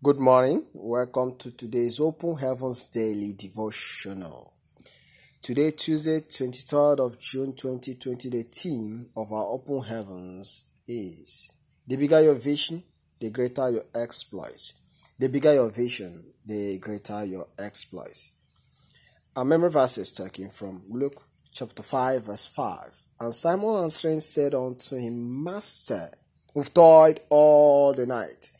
Good morning. Welcome to today's Open Heavens Daily Devotional. Today, Tuesday, 23rd of June 2020, the theme of our Open Heavens is The bigger your vision, the greater your exploits. The bigger your vision, the greater your exploits. Our memory verse is taken from Luke chapter 5, verse 5. And Simon answering said unto him, Master, we've toiled all the night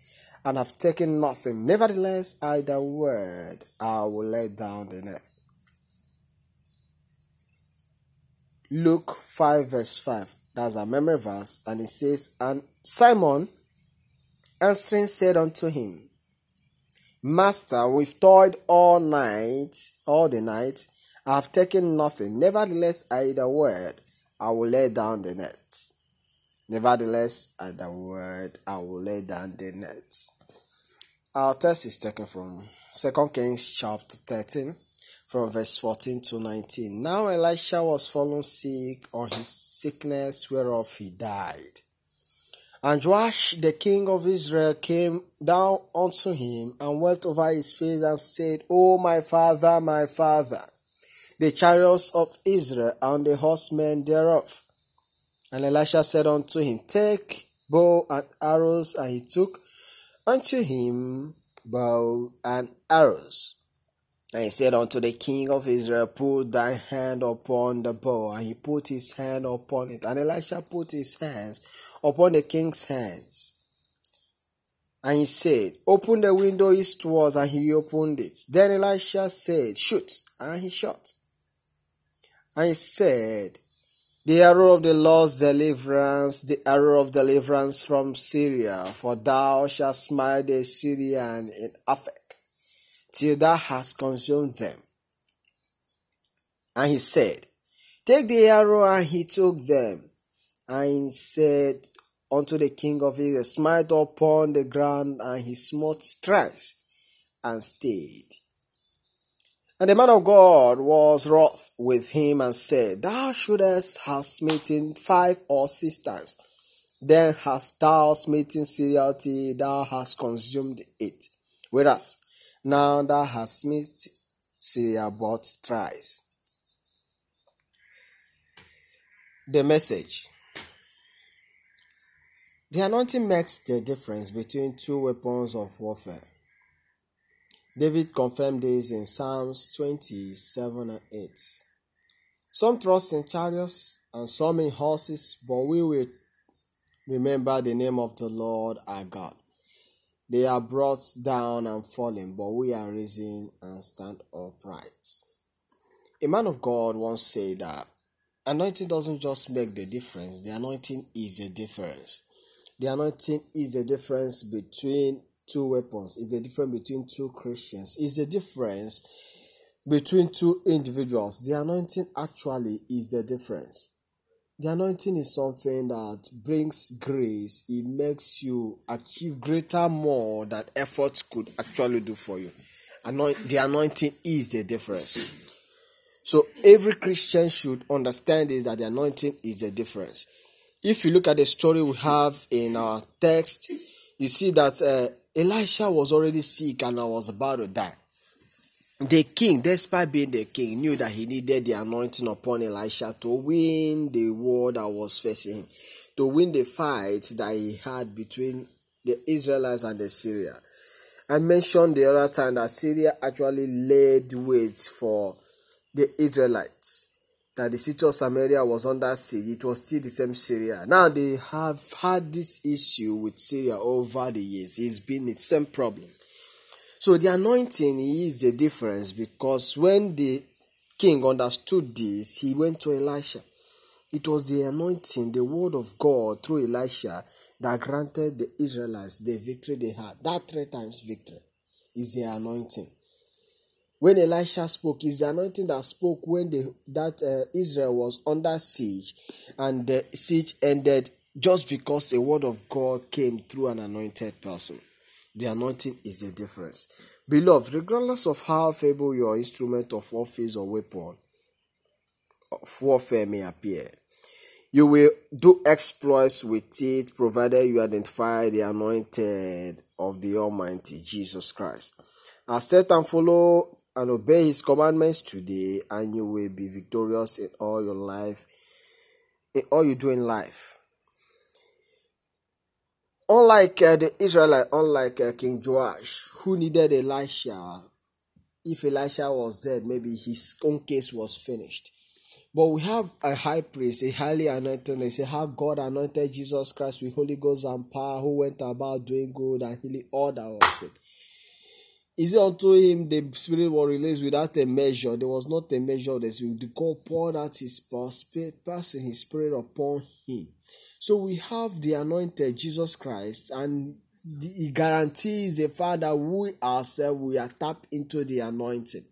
and have taken nothing. Nevertheless, I the word I will lay down the net. Luke 5 verse 5. That's a memory verse, and it says, And Simon answering said unto him, Master, we've toiled all night, all the night, I have taken nothing. Nevertheless, I the word I will lay down the net. Nevertheless, at the word I will lay down the net. Our text is taken from 2 Kings chapter 13, from verse 14 to 19. Now Elisha was fallen sick on his sickness, whereof he died. And Joash the king of Israel came down unto him and wept over his face and said, O my father, my father, the chariots of Israel and the horsemen thereof. And Elisha said unto him, Take bow and arrows, and he took unto him bow and arrows. And he said unto the king of Israel, Put thy hand upon the bow. And he put his hand upon it. And Elisha put his hands upon the king's hands. And he said, Open the window eastwards. And he opened it. Then Elisha said, Shoot. And he shot. And he said, the arrow of the Lord's deliverance, the arrow of deliverance from Syria, for thou shalt smite the Syrian in Aphek, till thou hast consumed them. And he said, Take the arrow, and he took them. And he said unto the king of Israel, Smite upon the ground, and he smote thrice, and stayed. And the man of God was wroth with him and said, Thou shouldest have smitten five or six times. Then hast thou smitten Syria thou hast consumed it. Whereas now thou hast smitten Syria but thrice. The message. The anointing makes the difference between two weapons of warfare. David confirmed this in Psalms 27 and 8. Some trust in chariots and some in horses, but we will remember the name of the Lord our God. They are brought down and fallen, but we are risen and stand upright. A man of God once said that anointing doesn't just make the difference, the anointing is the difference. The anointing is the difference between two weapons. Is the difference between two Christians. Is the difference between two individuals. The anointing actually is the difference. The anointing is something that brings grace. It makes you achieve greater more than efforts could actually do for you. Anoint, the anointing is the difference. So every Christian should understand is that the anointing is the difference. If you look at the story we have in our text, you see that uh, Elisha was already sick and I was about to die. The king, despite being the king, knew that he needed the anointing upon Elisha to win the war that was facing him, to win the fight that he had between the Israelites and the Syria. I mentioned the other time that Syria actually laid wait for the Israelites that the city of Samaria was under siege, it was still the same Syria. Now they have had this issue with Syria over the years. It's been the same problem. So the anointing is the difference because when the king understood this, he went to Elisha. It was the anointing, the word of God through Elisha that granted the Israelites the victory they had. That three times victory is the anointing. When Elisha spoke, is the anointing that spoke when the, that uh, Israel was under siege and the siege ended just because a word of God came through an anointed person. The anointing is the difference. Beloved, regardless of how feeble your instrument of office or weapon of warfare may appear, You will do exploits with it provided you identify the anointed of the Almighty Jesus Christ. Accept and follow and obey His commandments today, and you will be victorious in all your life, in all you do in life. Unlike uh, the Israelite, unlike uh, King Joash, who needed Elisha, if Elisha was dead, maybe his own case was finished. But we have a high priest, a highly anointed, they say how God anointed Jesus Christ with Holy Ghost and power, who went about doing good and healing all that was sick. Is it unto him the Spirit was released without a measure? There was not a measure of the Spirit. The God poured out his power, passing his Spirit upon him. So we have the anointed Jesus Christ, and he guarantees the fact that we ourselves we are tapped into the anointing.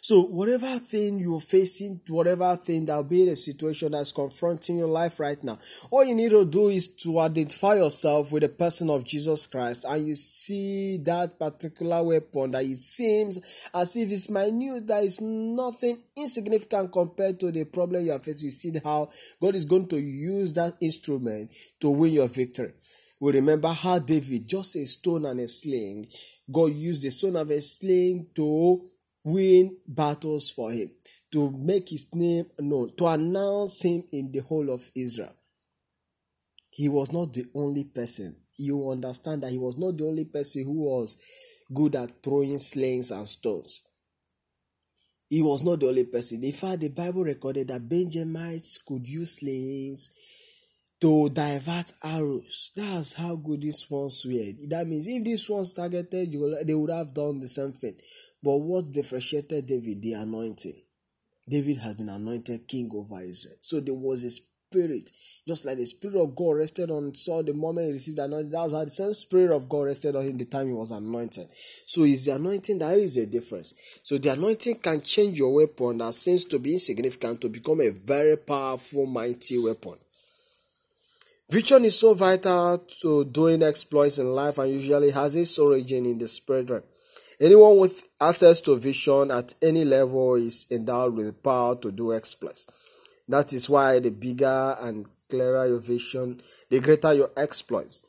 So, whatever thing you're facing, whatever thing that'll be the situation that's confronting your life right now, all you need to do is to identify yourself with the person of Jesus Christ and you see that particular weapon that it seems as if it's minute, that is nothing insignificant compared to the problem you are facing. You see how God is going to use that instrument to win your victory. We remember how David, just a stone and a sling, God used the stone of a sling to win battles for him, to make his name known, to announce him in the whole of Israel. He was not the only person. You understand that he was not the only person who was good at throwing slings and stones. He was not the only person. In fact, the Bible recorded that Benjamites could use slings to divert arrows. That's how good these ones were. That means if these ones targeted, they would have done the same thing. But what differentiated David? The anointing. David has been anointed king over Israel. So there was a spirit, just like the spirit of God rested on Saul the moment he received the anointing. That's how the same spirit of God rested on him the time he was anointed. So it's the anointing that is a difference. So the anointing can change your weapon that seems to be insignificant to become a very powerful, mighty weapon. Vision is so vital to doing exploits in life and usually has its origin in the spirit realm. Anyone with access to vision at any level is endowed with the power to do exploits. That is why the bigger and clearer your vision, the greater your exploits.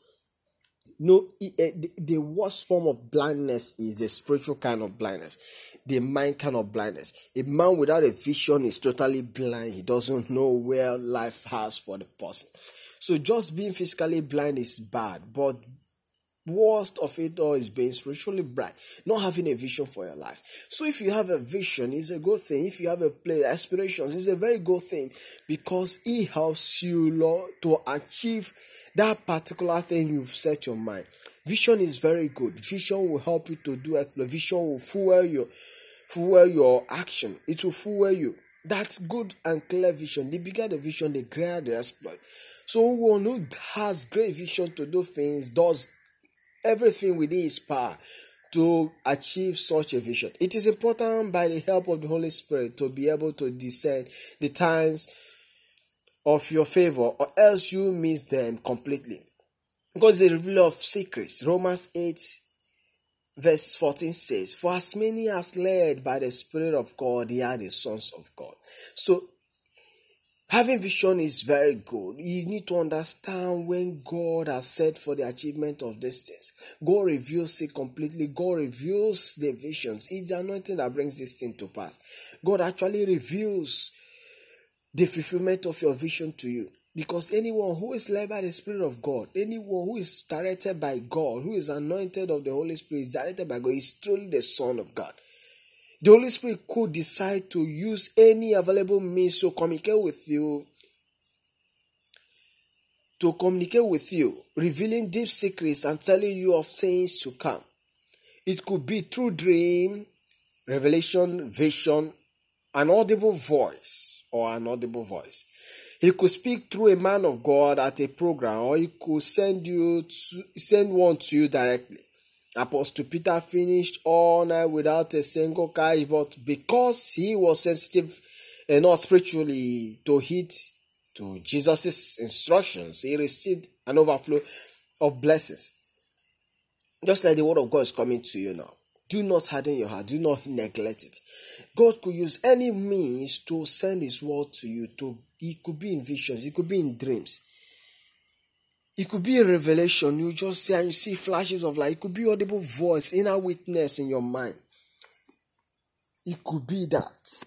No, eh, the worst form of blindness is the spiritual kind of blindness, the mind kind of blindness. A man without a vision is totally blind. He doesn't know where life has for the person. So just being physically blind is bad, but worst of it all is being spiritually blind, not having a vision for your life. So if you have a vision, it's a good thing. If you have a play aspirations, it's a very good thing because it helps you Lord, to achieve that particular thing you've set your mind. Vision is very good. Vision will help you to do it. Vision will fuel your fuel your action. It will fuel you. That's good and clear vision. The bigger the vision, the greater the exploit. So one who has great vision to do things does everything within his power to achieve such a vision. It is important by the help of the Holy Spirit to be able to discern the times of your favor, or else you miss them completely. Because the reveal of secrets, Romans 8, verse 14 says, For as many as led by the Spirit of God, they are the sons of God. So Having vision is very good. You need to understand when God has said for the achievement of these things. God reveals it completely. God reveals the visions. It's the anointing that brings this thing to pass. God actually reveals the fulfillment of your vision to you. Because anyone who is led by the Spirit of God, anyone who is directed by God, who is anointed of the Holy Spirit, is directed by God, is truly the Son of God. The Holy Spirit could decide to use any available means to communicate with you, to communicate with you, revealing deep secrets and telling you of things to come. It could be through dream, revelation, vision, an audible voice or an audible voice. He could speak through a man of God at a program, or he could send you to, send one to you directly. Apostle Peter finished all night without a single catch, but because he was sensitive enough spiritually to heed to Jesus' instructions, he received an overflow of blessings. Just like the word of God is coming to you now. Do not harden your heart. Do not neglect it. God could use any means to send His word to you. To it could be in visions. It could be in dreams. It could be a revelation. You just see and you see flashes of light. It could be audible voice, inner witness in your mind. It could be that.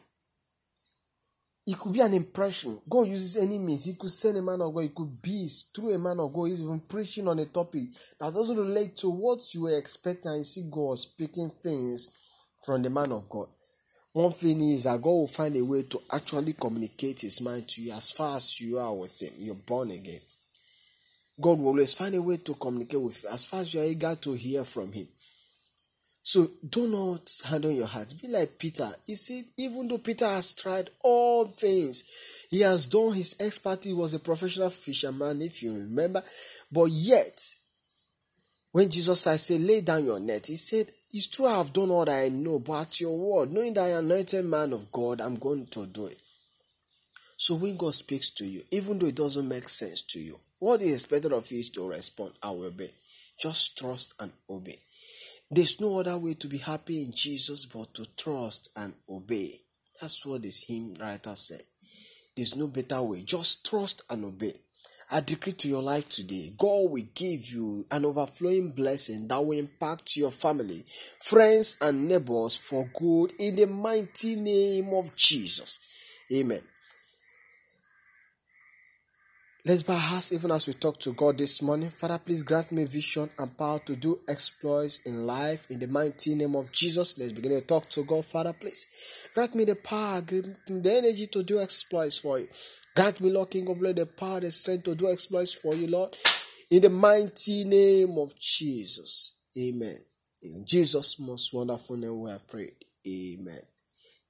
It could be an impression. God uses any means. He could send a man of God. It could be through a man of God. He's even preaching on a topic that doesn't relate to what you were expecting. And you see God speaking things from the man of God. One thing is that God will find a way to actually communicate His mind to you as far as you are with Him. You're born again. God will always find a way to communicate with you as far as you are eager to hear from Him. So do not harden your heart. Be like Peter. He said, even though Peter has tried all things, he has done his expertise, He was a professional fisherman, if you remember. But yet, when Jesus said, lay down your net, he said, It's true, I have done all that I know, but your word, knowing that I am anointed man of God, I'm going to do it. So when God speaks to you, even though it doesn't make sense to you, what is expected of you is to respond, I will obey. Just trust and obey. There's no other way to be happy in Jesus but to trust and obey. That's what this hymn writer said. There's no better way. Just trust and obey. I decree to your life today, God will give you an overflowing blessing that will impact your family, friends, and neighbors for good in the mighty name of Jesus. Amen. Let's bow hearts even as we talk to God this morning. Father, please grant me vision and power to do exploits in life in the mighty name of Jesus. Let's begin to talk to God. Father, please grant me the power, the energy to do exploits for you. Grant me, Lord King of Lord, the power, the strength to do exploits for you, Lord. In the mighty name of Jesus. Amen. In Jesus' most wonderful name we have prayed. Amen.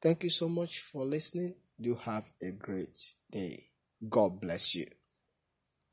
Thank you so much for listening. Do have a great day. God bless you.